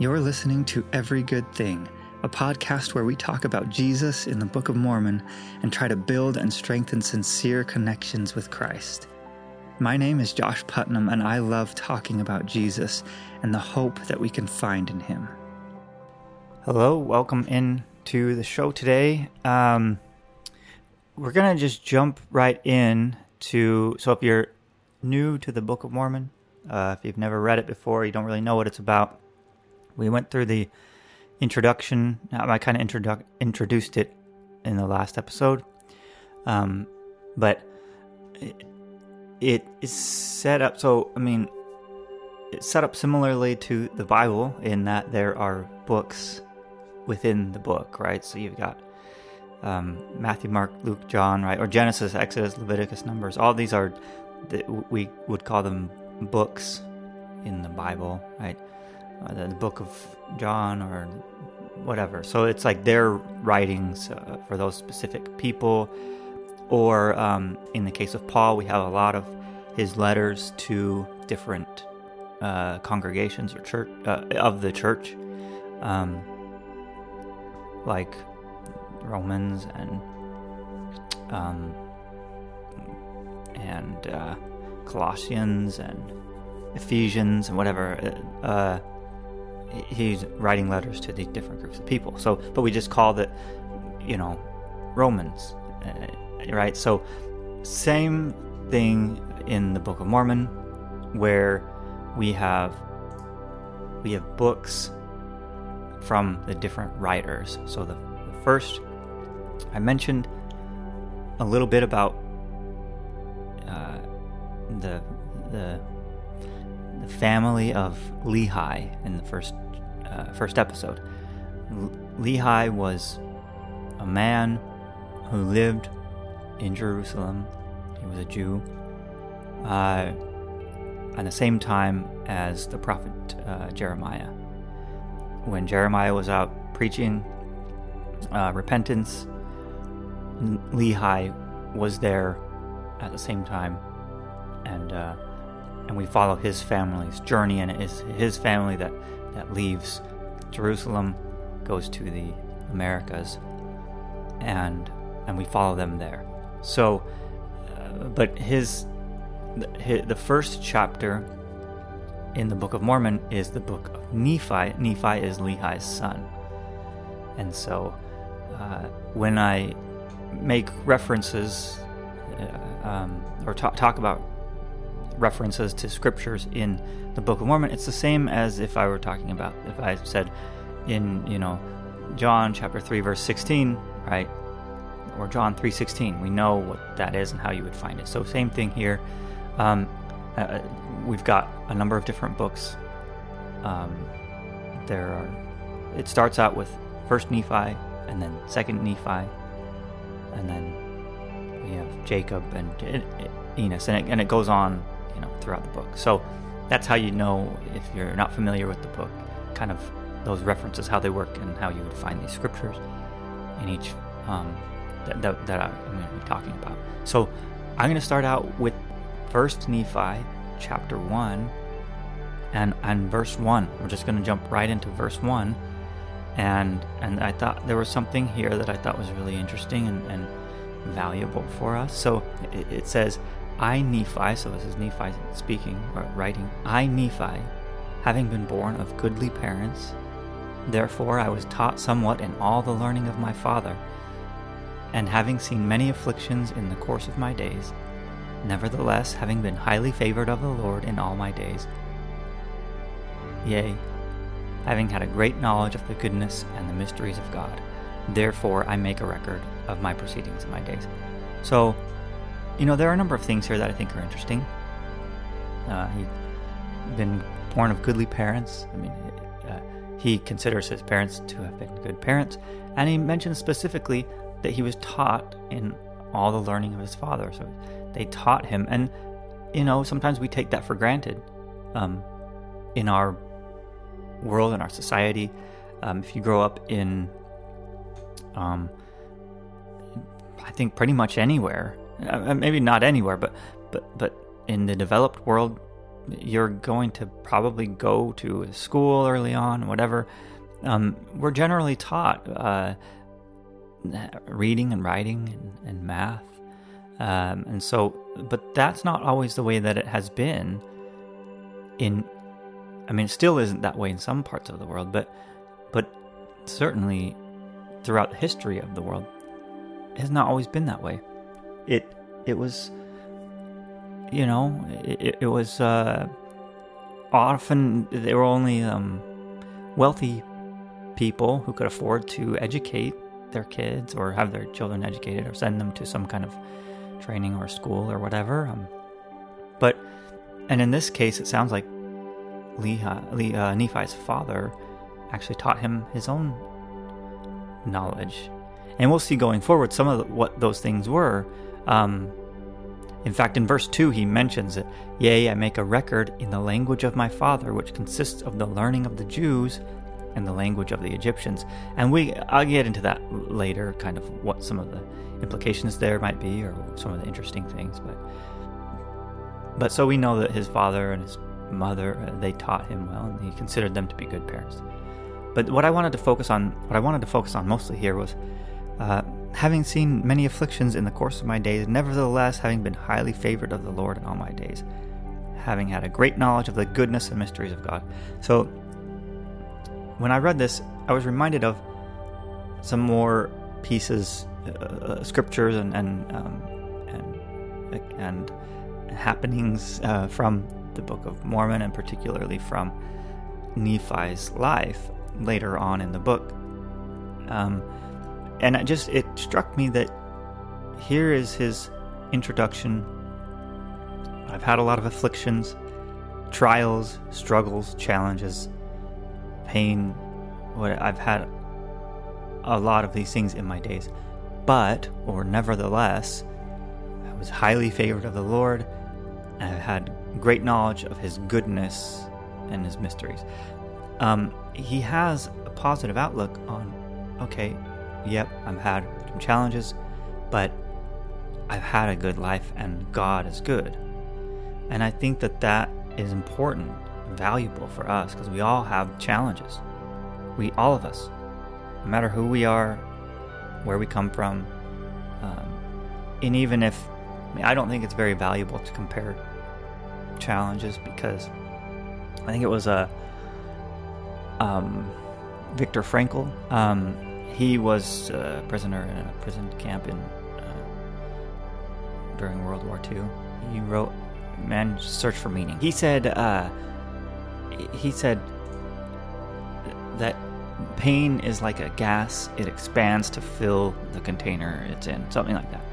You're listening to Every Good Thing, a podcast where we talk about Jesus in the Book of Mormon and try to build and strengthen sincere connections with Christ. My name is Josh Putnam, and I love talking about Jesus and the hope that we can find in him. Hello, welcome in to the show today. Um, we're going to just jump right in to. So, if you're new to the Book of Mormon, uh, if you've never read it before, you don't really know what it's about, we went through the introduction. I kind of introdu- introduced it in the last episode. Um, but it is set up so I mean it's set up similarly to the Bible in that there are books within the book, right? So you've got um, Matthew, Mark, Luke, John, right, or Genesis, Exodus, Leviticus, Numbers. All these are that we would call them books in the Bible, right? Uh, the, book of John or whatever. So it's like their writings uh, for those specific people or um, in the case of Paul, we have a lot of his letters to different uh, congregations or church uh, of the church, um, like Romans and um, and uh, Colossians and Ephesians and whatever. Uh, he's writing letters to these different groups of people. So, but we just call it, you know, Romans uh, right? So, same thing in the Book of Mormon, where we have we have books from the different writers. So the, the first I mentioned a little bit about uh, the the the family of Lehi in the first uh, first episode. Lehi was a man who lived in Jerusalem. He was a Jew. Uh, at the same time as the prophet uh, Jeremiah. When Jeremiah was out preaching uh, repentance, Lehi was there at the same time, and uh, and we follow his family's journey, and it is his family that that leaves Jerusalem, goes to the Americas, and and we follow them there. So, uh, but his, his, the first chapter in the Book of Mormon is the book of Nephi. Nephi is Lehi's son. And so, uh, when I make references uh, um, or talk, talk about references to scriptures in the Book of Mormon, it's the same as if I were talking about, if I said in, you know, John chapter 3, verse 16, right? or John 3:16. We know what that is and how you would find it. So same thing here. Um, uh, we've got a number of different books. Um, there are. It starts out with First Nephi, and then Second Nephi, and then we have Jacob and Enos, and it, and it goes on, you know, throughout the book. So that's how you know if you're not familiar with the book, kind of those references, how they work, and how you would find these scriptures in each um, that, that, that I'm going to be talking about. So I'm going to start out with First Nephi chapter 1 and, and verse 1. We're just going to jump right into verse 1. And, and I thought there was something here that I thought was really interesting and, and valuable for us. So it, it says, I, Nephi, so this is Nephi speaking, or writing, I, Nephi, having been born of goodly parents, therefore I was taught somewhat in all the learning of my father and having seen many afflictions in the course of my days, nevertheless, having been highly favored of the Lord in all my days, yea, having had a great knowledge of the goodness and the mysteries of God, therefore I make a record of my proceedings in my days. So, you know, there are a number of things here that I think are interesting. Uh, he been born of goodly parents. I mean, uh, he considers his parents to have been good parents, and he mentions specifically that he was taught in all the learning of his father. So they taught him, and you know sometimes we take that for granted um, in our world in our society. Um, if you grow up in, um, I think pretty much anywhere, uh, maybe not anywhere, but but but in the developed world, you're going to probably go to a school early on, whatever. Um, we're generally taught uh, reading and writing and, and math. Um, and so, but that's not always the way that it has been in, I mean, it still isn't that way in some parts of the world, but, but certainly throughout the history of the world, it has not always been that way. It, it was, you know, it, it was, uh, often they were only, um, wealthy people who could afford to educate their kids or have their children educated or send them to some kind of training or school or whatever. Um, but, and in this case, it sounds like Lehi, uh, Nephi's father actually taught him his own knowledge. And we'll see going forward some of the, what those things were. Um, in fact, in verse 2, he mentions it Yea, I make a record in the language of my father, which consists of the learning of the Jews and the language of the Egyptians. And we I'll get into that later, kind of what some of the implications there might be or some of the interesting things, but but so we know that his father and his mother uh, they taught him well and he considered them to be good parents. But what I wanted to focus on, what I wanted to focus on mostly here was uh, having seen many afflictions in the course of my days, nevertheless having been highly favored of the Lord in all my days, having had a great knowledge of the goodness and mysteries of God. So when I read this, I was reminded of some more pieces, uh, uh, scriptures, and and um, and, and happenings uh, from the Book of Mormon, and particularly from Nephi's life later on in the book. Um, and it just it struck me that here is his introduction. I've had a lot of afflictions, trials, struggles, challenges pain. What I've had a lot of these things in my days, but or nevertheless, I was highly favored of the Lord, and I had great knowledge of His goodness and His mysteries. Um, he has a positive outlook on. Okay, yep, I've had some challenges, but I've had a good life, and God is good. And I think that that is important valuable for us because we all have challenges. We, all of us, no matter who we are, where we come from, um, and even if I, mean, I don't think it's very valuable to compare challenges because I think it was a uh, um, Viktor Frankl. Um, he was a prisoner in a prison camp in uh, during World War II. He wrote "Man's Search for Meaning." He said. Uh, he said that pain is like a gas, it expands to fill the container it's in, something like that.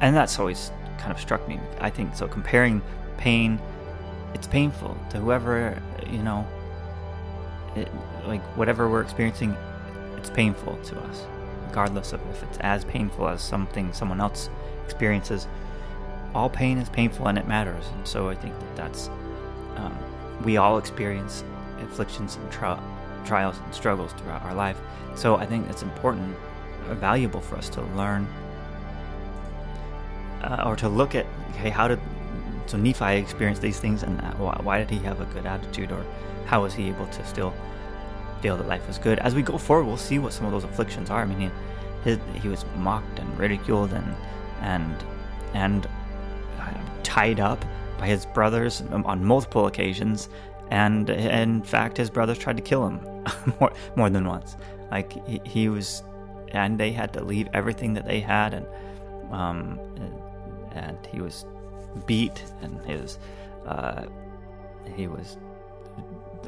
And that's always kind of struck me. I think so. Comparing pain, it's painful to whoever, you know, it, like whatever we're experiencing, it's painful to us, regardless of if it's as painful as something someone else experiences. All pain is painful and it matters. And so I think that that's. Um, we all experience afflictions and tri- trials and struggles throughout our life. So I think it's important, uh, valuable for us to learn uh, or to look at, okay, how did so Nephi experience these things, and uh, why, why did he have a good attitude, or how was he able to still feel that life was good? As we go forward, we'll see what some of those afflictions are. I mean, he, his, he was mocked and ridiculed and and and uh, tied up by his brothers on multiple occasions, and in fact, his brothers tried to kill him more more than once. Like he, he, was, and they had to leave everything that they had, and um, and he was beat, and his uh, he was.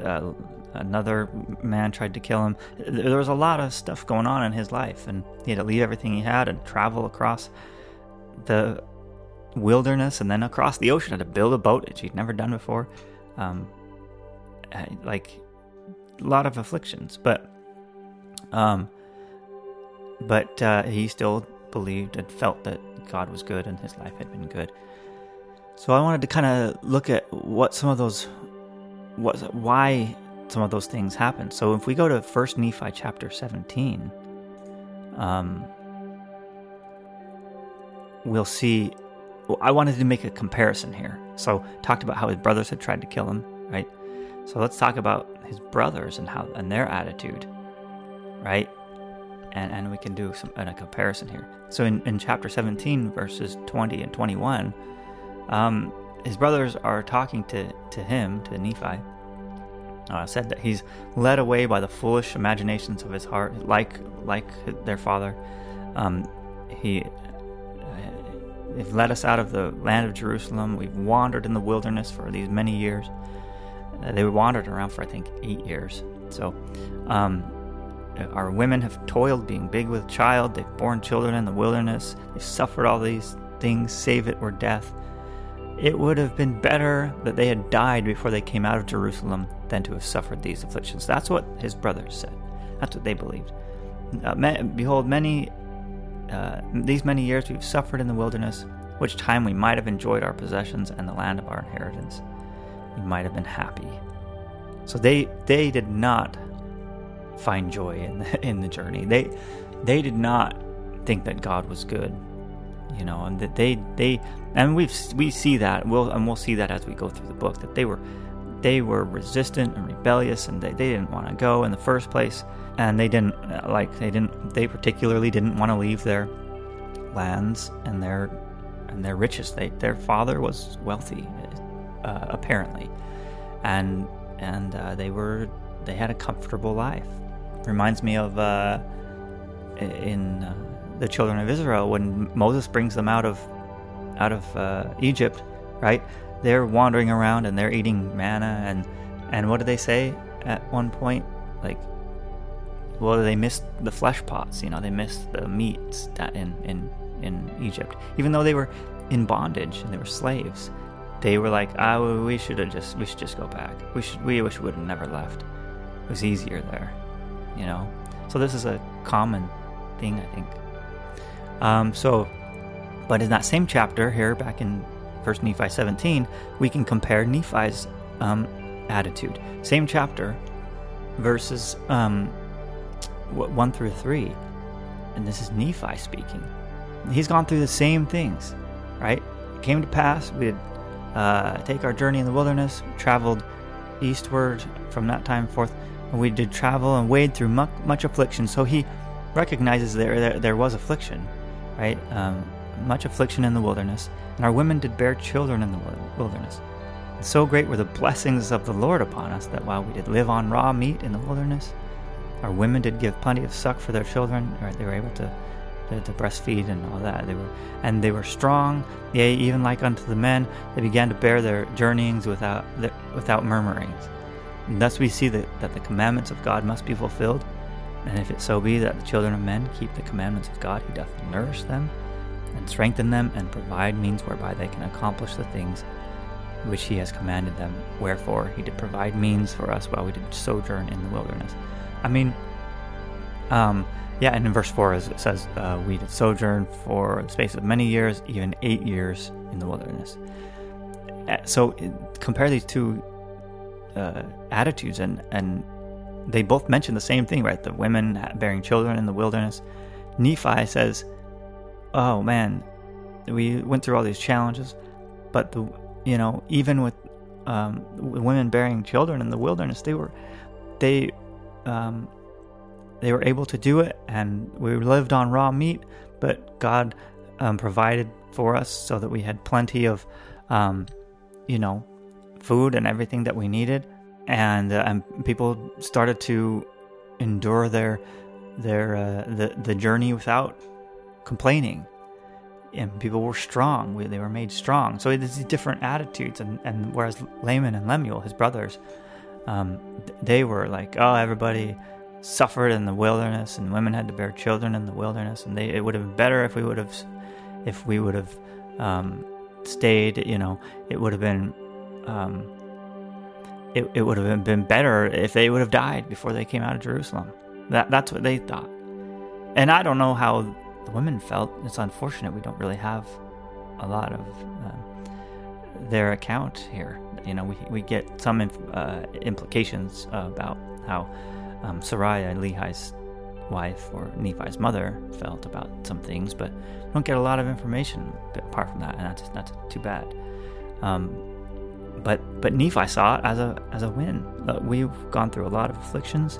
Uh, another man tried to kill him. There was a lot of stuff going on in his life, and he had to leave everything he had and travel across the wilderness and then across the ocean. Had to build a boat that he'd never done before. Um, like a lot of afflictions, but um, but uh, he still believed and felt that God was good and his life had been good. So I wanted to kind of look at what some of those, what why some of those things happen. So if we go to First Nephi chapter seventeen, um, we'll see I wanted to make a comparison here. So talked about how his brothers had tried to kill him, right? So let's talk about his brothers and how and their attitude, right? And and we can do some a comparison here. So in, in chapter 17, verses 20 and 21, um, his brothers are talking to, to him, to Nephi, uh, said that he's led away by the foolish imaginations of his heart, like like their father. Um, he They've led us out of the land of Jerusalem. We've wandered in the wilderness for these many years. Uh, they wandered around for, I think, eight years. So, um, our women have toiled being big with child. They've borne children in the wilderness. They've suffered all these things, save it or death. It would have been better that they had died before they came out of Jerusalem than to have suffered these afflictions. That's what his brothers said. That's what they believed. Uh, behold, many uh, these many years we've suffered in the wilderness, which time we might have enjoyed our possessions and the land of our inheritance. We might have been happy. So they they did not find joy in the, in the journey. They they did not think that God was good, you know, and that they they and we've we see that we'll and we'll see that as we go through the book that they were they were resistant and rebellious and they, they didn't want to go in the first place and they didn't like they didn't they particularly didn't want to leave their lands and their and their riches. They their father was wealthy uh, apparently and and uh, they were they had a comfortable life. Reminds me of uh, in uh, the children of Israel when Moses brings them out of out of uh, Egypt right? They're wandering around and they're eating manna and and what do they say at one point? Like well they missed the flesh pots you know they missed the meats that in in in Egypt. Even though they were in bondage and they were slaves they were like ah we should have just we should just go back. We should we wish we would have never left. It was easier there you know? So this is a common thing i think um, so but in that same chapter here back in First Nephi 17, we can compare Nephi's um, attitude. Same chapter, verses um, 1 through 3. And this is Nephi speaking. He's gone through the same things, right? It came to pass, we'd uh, take our journey in the wilderness, traveled eastward from that time forth, and we did travel and wade through much, much affliction. So he recognizes there, there, there was affliction, right? Um, much affliction in the wilderness, and our women did bear children in the wilderness. And so great were the blessings of the Lord upon us that while we did live on raw meat in the wilderness, our women did give plenty of suck for their children, or they were able to, to, to breastfeed and all that. They were, and they were strong, yea, even like unto the men, they began to bear their journeyings without, without murmurings. And thus we see that, that the commandments of God must be fulfilled, and if it so be that the children of men keep the commandments of God, he doth nourish them and strengthen them and provide means whereby they can accomplish the things which he has commanded them. Wherefore he did provide means for us while we did sojourn in the wilderness. I mean, um, yeah, and in verse 4 it says, uh, We did sojourn for the space of many years, even eight years in the wilderness. Uh, so compare these two uh, attitudes, and, and they both mention the same thing, right? The women bearing children in the wilderness. Nephi says, oh man, we went through all these challenges, but the you know even with um, women bearing children in the wilderness, they were they um, they were able to do it, and we lived on raw meat, but God um, provided for us so that we had plenty of um, you know food and everything that we needed, and uh, and people started to endure their their uh, the the journey without complaining. And people were strong. They were made strong. So it's different attitudes. And, and whereas Laman and Lemuel, his brothers, um, they were like, oh, everybody suffered in the wilderness, and women had to bear children in the wilderness, and they, it would have been better if we would have, if we would have um, stayed. You know, it would have been, um, it, it would have been better if they would have died before they came out of Jerusalem. That that's what they thought, and I don't know how the women felt. It's unfortunate we don't really have a lot of um, their account here. You know, we, we get some inf- uh, implications about how um, Sariah, Lehi's wife, or Nephi's mother, felt about some things, but don't get a lot of information apart from that, and that's, that's too bad. Um, but but Nephi saw it as a as a win. Uh, we've gone through a lot of afflictions,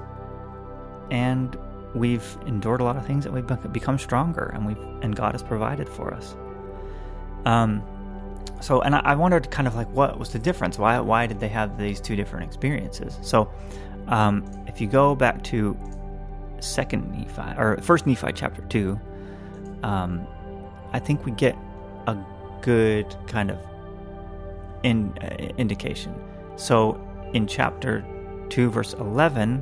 and we've endured a lot of things that we've become stronger, and we've and God has provided for us. Um, so and I, I wondered kind of like what was the difference? Why why did they have these two different experiences? So um, if you go back to Second Nephi or First Nephi chapter two, um, I think we get a good kind of in, uh, indication. So in chapter 2, verse 11,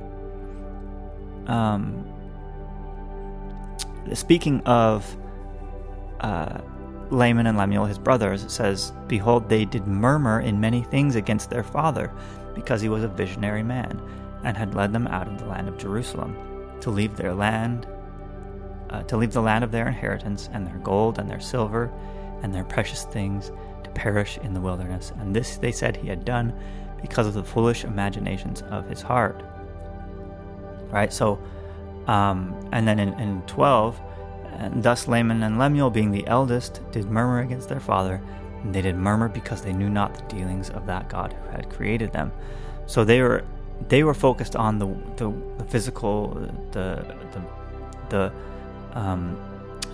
um, speaking of uh, Laman and Lemuel, his brothers, it says, Behold, they did murmur in many things against their father, because he was a visionary man, and had led them out of the land of Jerusalem, to leave their land, uh, to leave the land of their inheritance, and their gold, and their silver, and their precious things, perish in the wilderness. And this they said he had done because of the foolish imaginations of his heart. Right? So, um, and then in, in 12, and thus Laman and Lemuel, being the eldest, did murmur against their father, and they did murmur because they knew not the dealings of that God who had created them. So they were they were focused on the the, the physical, the the the um,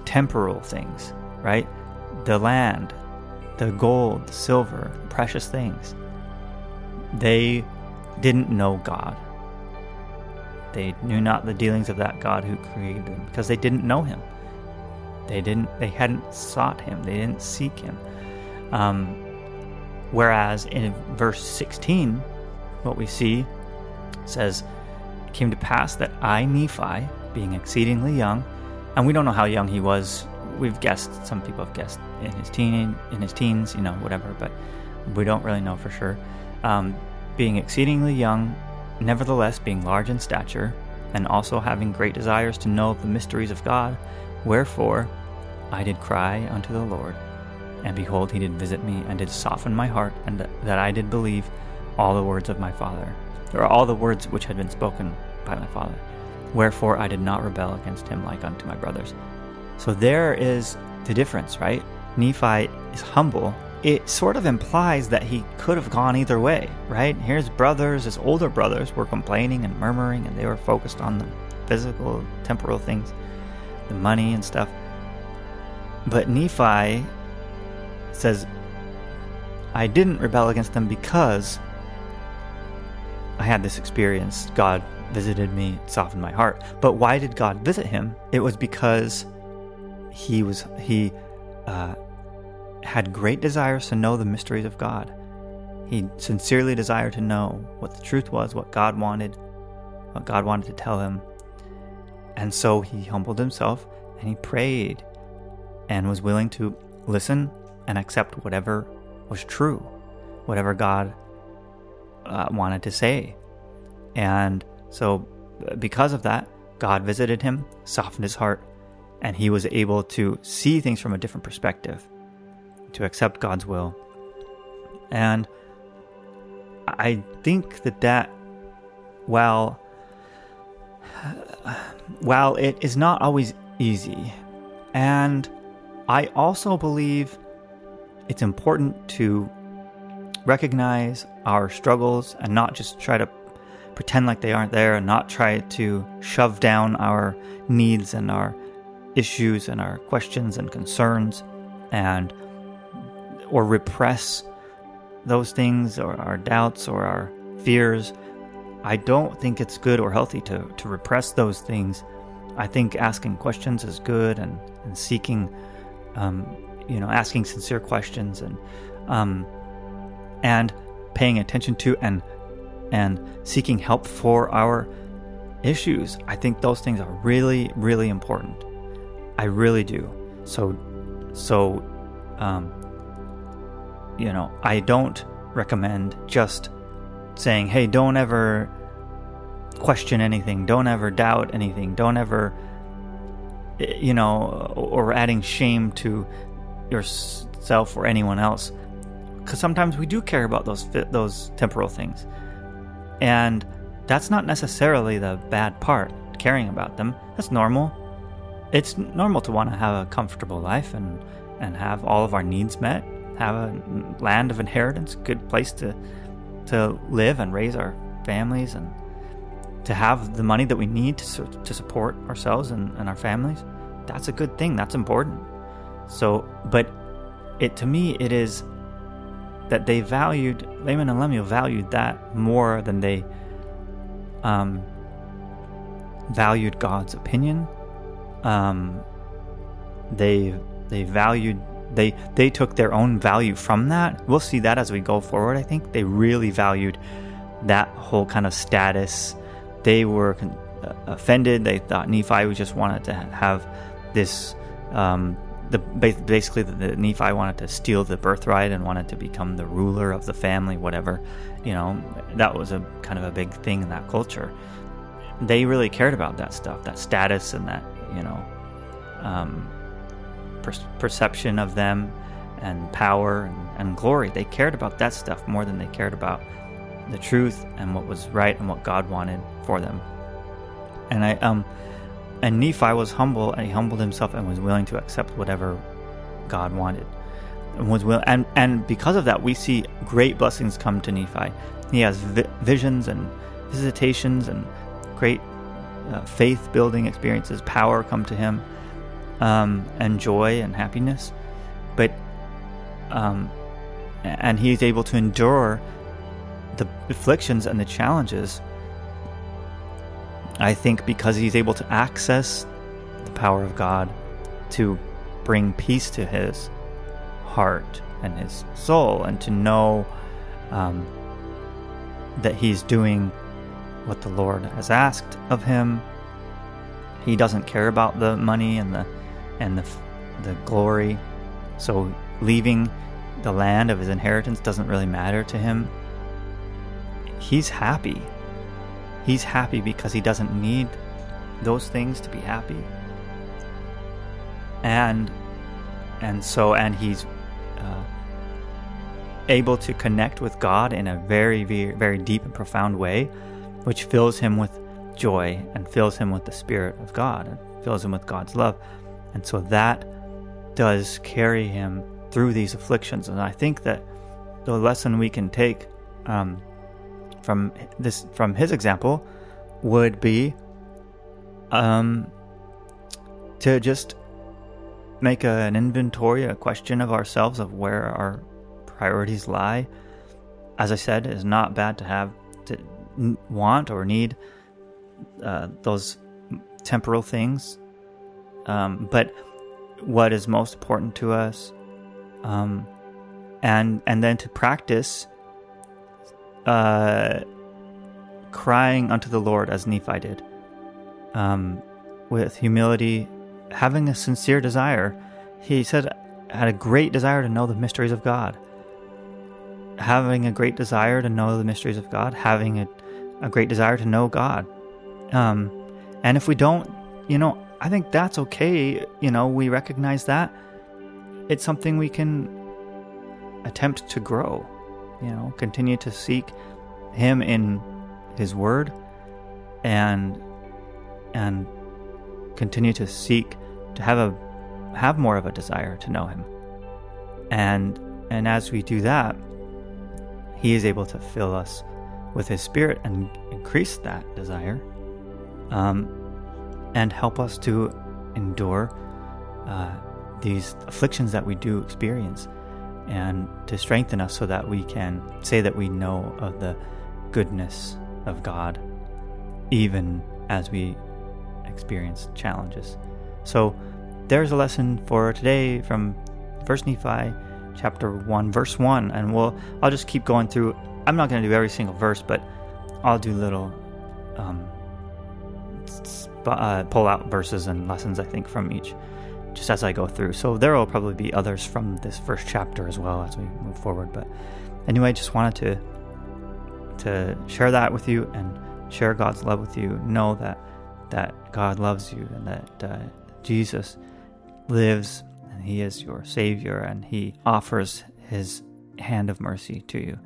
temporal things, right? The land, the gold, the silver, precious things. They didn't know God. They knew not the dealings of that God who created them because they didn't know him. They didn't they hadn't sought him. They didn't seek him. Um, whereas in verse 16, what we see says, It came to pass that I, Nephi, being exceedingly young, and we don't know how young he was we've guessed. Some people have guessed in his teen, in his teens, you know, whatever. But we don't really know for sure. Um, being exceedingly young, nevertheless being large in stature, and also having great desires to know the mysteries of God. Wherefore, I did cry unto the Lord, and behold, he did visit me, and did soften my heart, and that I did believe all the words of my father, or all the words which had been spoken by my father. Wherefore I did not rebel against him like unto my brothers. So there is the difference, right? Nephi is humble. It sort of implies that he could have gone either way, right? Here's brothers, his older brothers, were complaining and murmuring, and they were focused on the physical, temporal things, the money and stuff. But Nephi says, I didn't rebel against them because I had this experience. God visited me, softened my heart. But why did God visit him? It was because he was he uh, had great desires to know the mysteries of God. He sincerely desired to know what the truth was, what God wanted, what God wanted to tell him. And so he humbled himself and he prayed and was willing to listen and accept whatever was true, whatever God uh, wanted to say. And so, because of that, God visited him, softened his heart, and he was able to see things from a different perspective, to accept God's will. And I think that that, while while it is not always easy, and I also believe it's important to recognize our struggles and not just try to pretend like they aren't there and not try to shove down our needs and our issues and our questions and concerns and or repress those things or our doubts or our fears i don't think it's good or healthy to, to repress those things. I think asking questions is good and, and seeking um, you know asking sincere questions and um, and paying attention to and and seeking help for our issues. I think those things are really really important I really do. So, so, um, you know, I don't recommend just saying, "Hey, don't ever question anything. Don't ever doubt anything. Don't ever, eh, you know, or adding shame to yourself or anyone else." Because sometimes we do care about those those temporal things, and that's not necessarily the bad part. Caring about them, that's normal it's normal to want to have a comfortable life and and have all of our needs met have a land of inheritance, good place to to live and raise our families and to have the money that we need to, to support ourselves and, and our families. That's a good thing. That's important. So, but it to me, it is that they valued Laman and Lemuel valued that more than they um, valued God's opinion. Um, they they valued they they took their own value from that. We'll see that as we go forward. I think they really valued that whole kind of status. They were con- uh, offended. They thought Nephi just wanted to have this. Um, the basically the, the Nephi wanted to steal the birthright and wanted to become the ruler of the family, whatever. You know, that was a kind of a big thing in that culture. They really cared about that stuff, that status, and that you know. Um, per- perception of them and power and, and glory. They cared about that stuff more than they cared about the truth and what was right and what God wanted for them. And I um and Nephi was humble and he humbled himself and was willing to accept whatever God wanted. And was will and and because of that we see great blessings come to Nephi. He has vi- visions and visitations and great uh, faith building experiences, power come to him um, and joy and happiness, but um, and he's able to endure the afflictions and the challenges. I think because he's able to access the power of God to bring peace to his heart and his soul, and to know um, that he's doing what the Lord has asked of him. He doesn't care about the money and the and the, the glory. So leaving the land of his inheritance doesn't really matter to him. He's happy. He's happy because he doesn't need those things to be happy. And and so and he's uh, able to connect with God in a very very very deep and profound way, which fills him with joy and fills him with the spirit of God and fills him with God's love. And so that does carry him through these afflictions. And I think that the lesson we can take um, from this from his example would be um, to just make a, an inventory, a question of ourselves of where our priorities lie. As I said, it's not bad to have to want or need uh, those temporal things um, but what is most important to us, um, and and then to practice uh, crying unto the Lord as Nephi did, um, with humility, having a sincere desire. He said, had a great desire to know the mysteries of God. Having a great desire to know the mysteries of God, having a, a great desire to know God. Um, and if we don't, you know, I think that's okay. You know, we recognize that. It's something we can attempt to grow, you know, continue to seek Him in His Word and and continue to seek to have a have more of a desire to know him and and as we do that he is able to fill us with his spirit and increase that desire um, and help us to endure uh, these afflictions that we do experience and to strengthen us so that we can say that we know of the goodness of God even as we experience challenges. So there's a lesson for today from First Nephi chapter 1 verse 1 and we'll I'll just keep going through I'm not going to do every single verse but I'll do little um, uh, pull out verses and lessons, I think, from each, just as I go through. So there will probably be others from this first chapter as well as we move forward. But anyway, I just wanted to to share that with you and share God's love with you. Know that that God loves you and that uh, Jesus lives and He is your Savior and He offers His hand of mercy to you.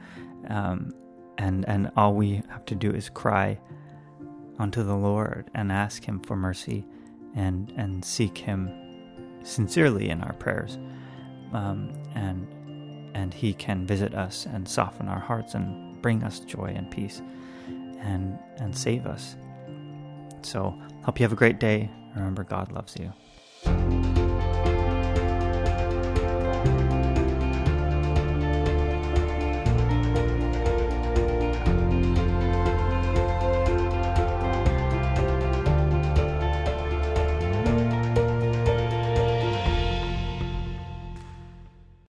Um, and and all we have to do is cry unto the Lord and ask Him for mercy and, and seek Him sincerely in our prayers. Um, and and He can visit us and soften our hearts and bring us joy and peace and, and save us. So, hope you have a great day. Remember, God loves you.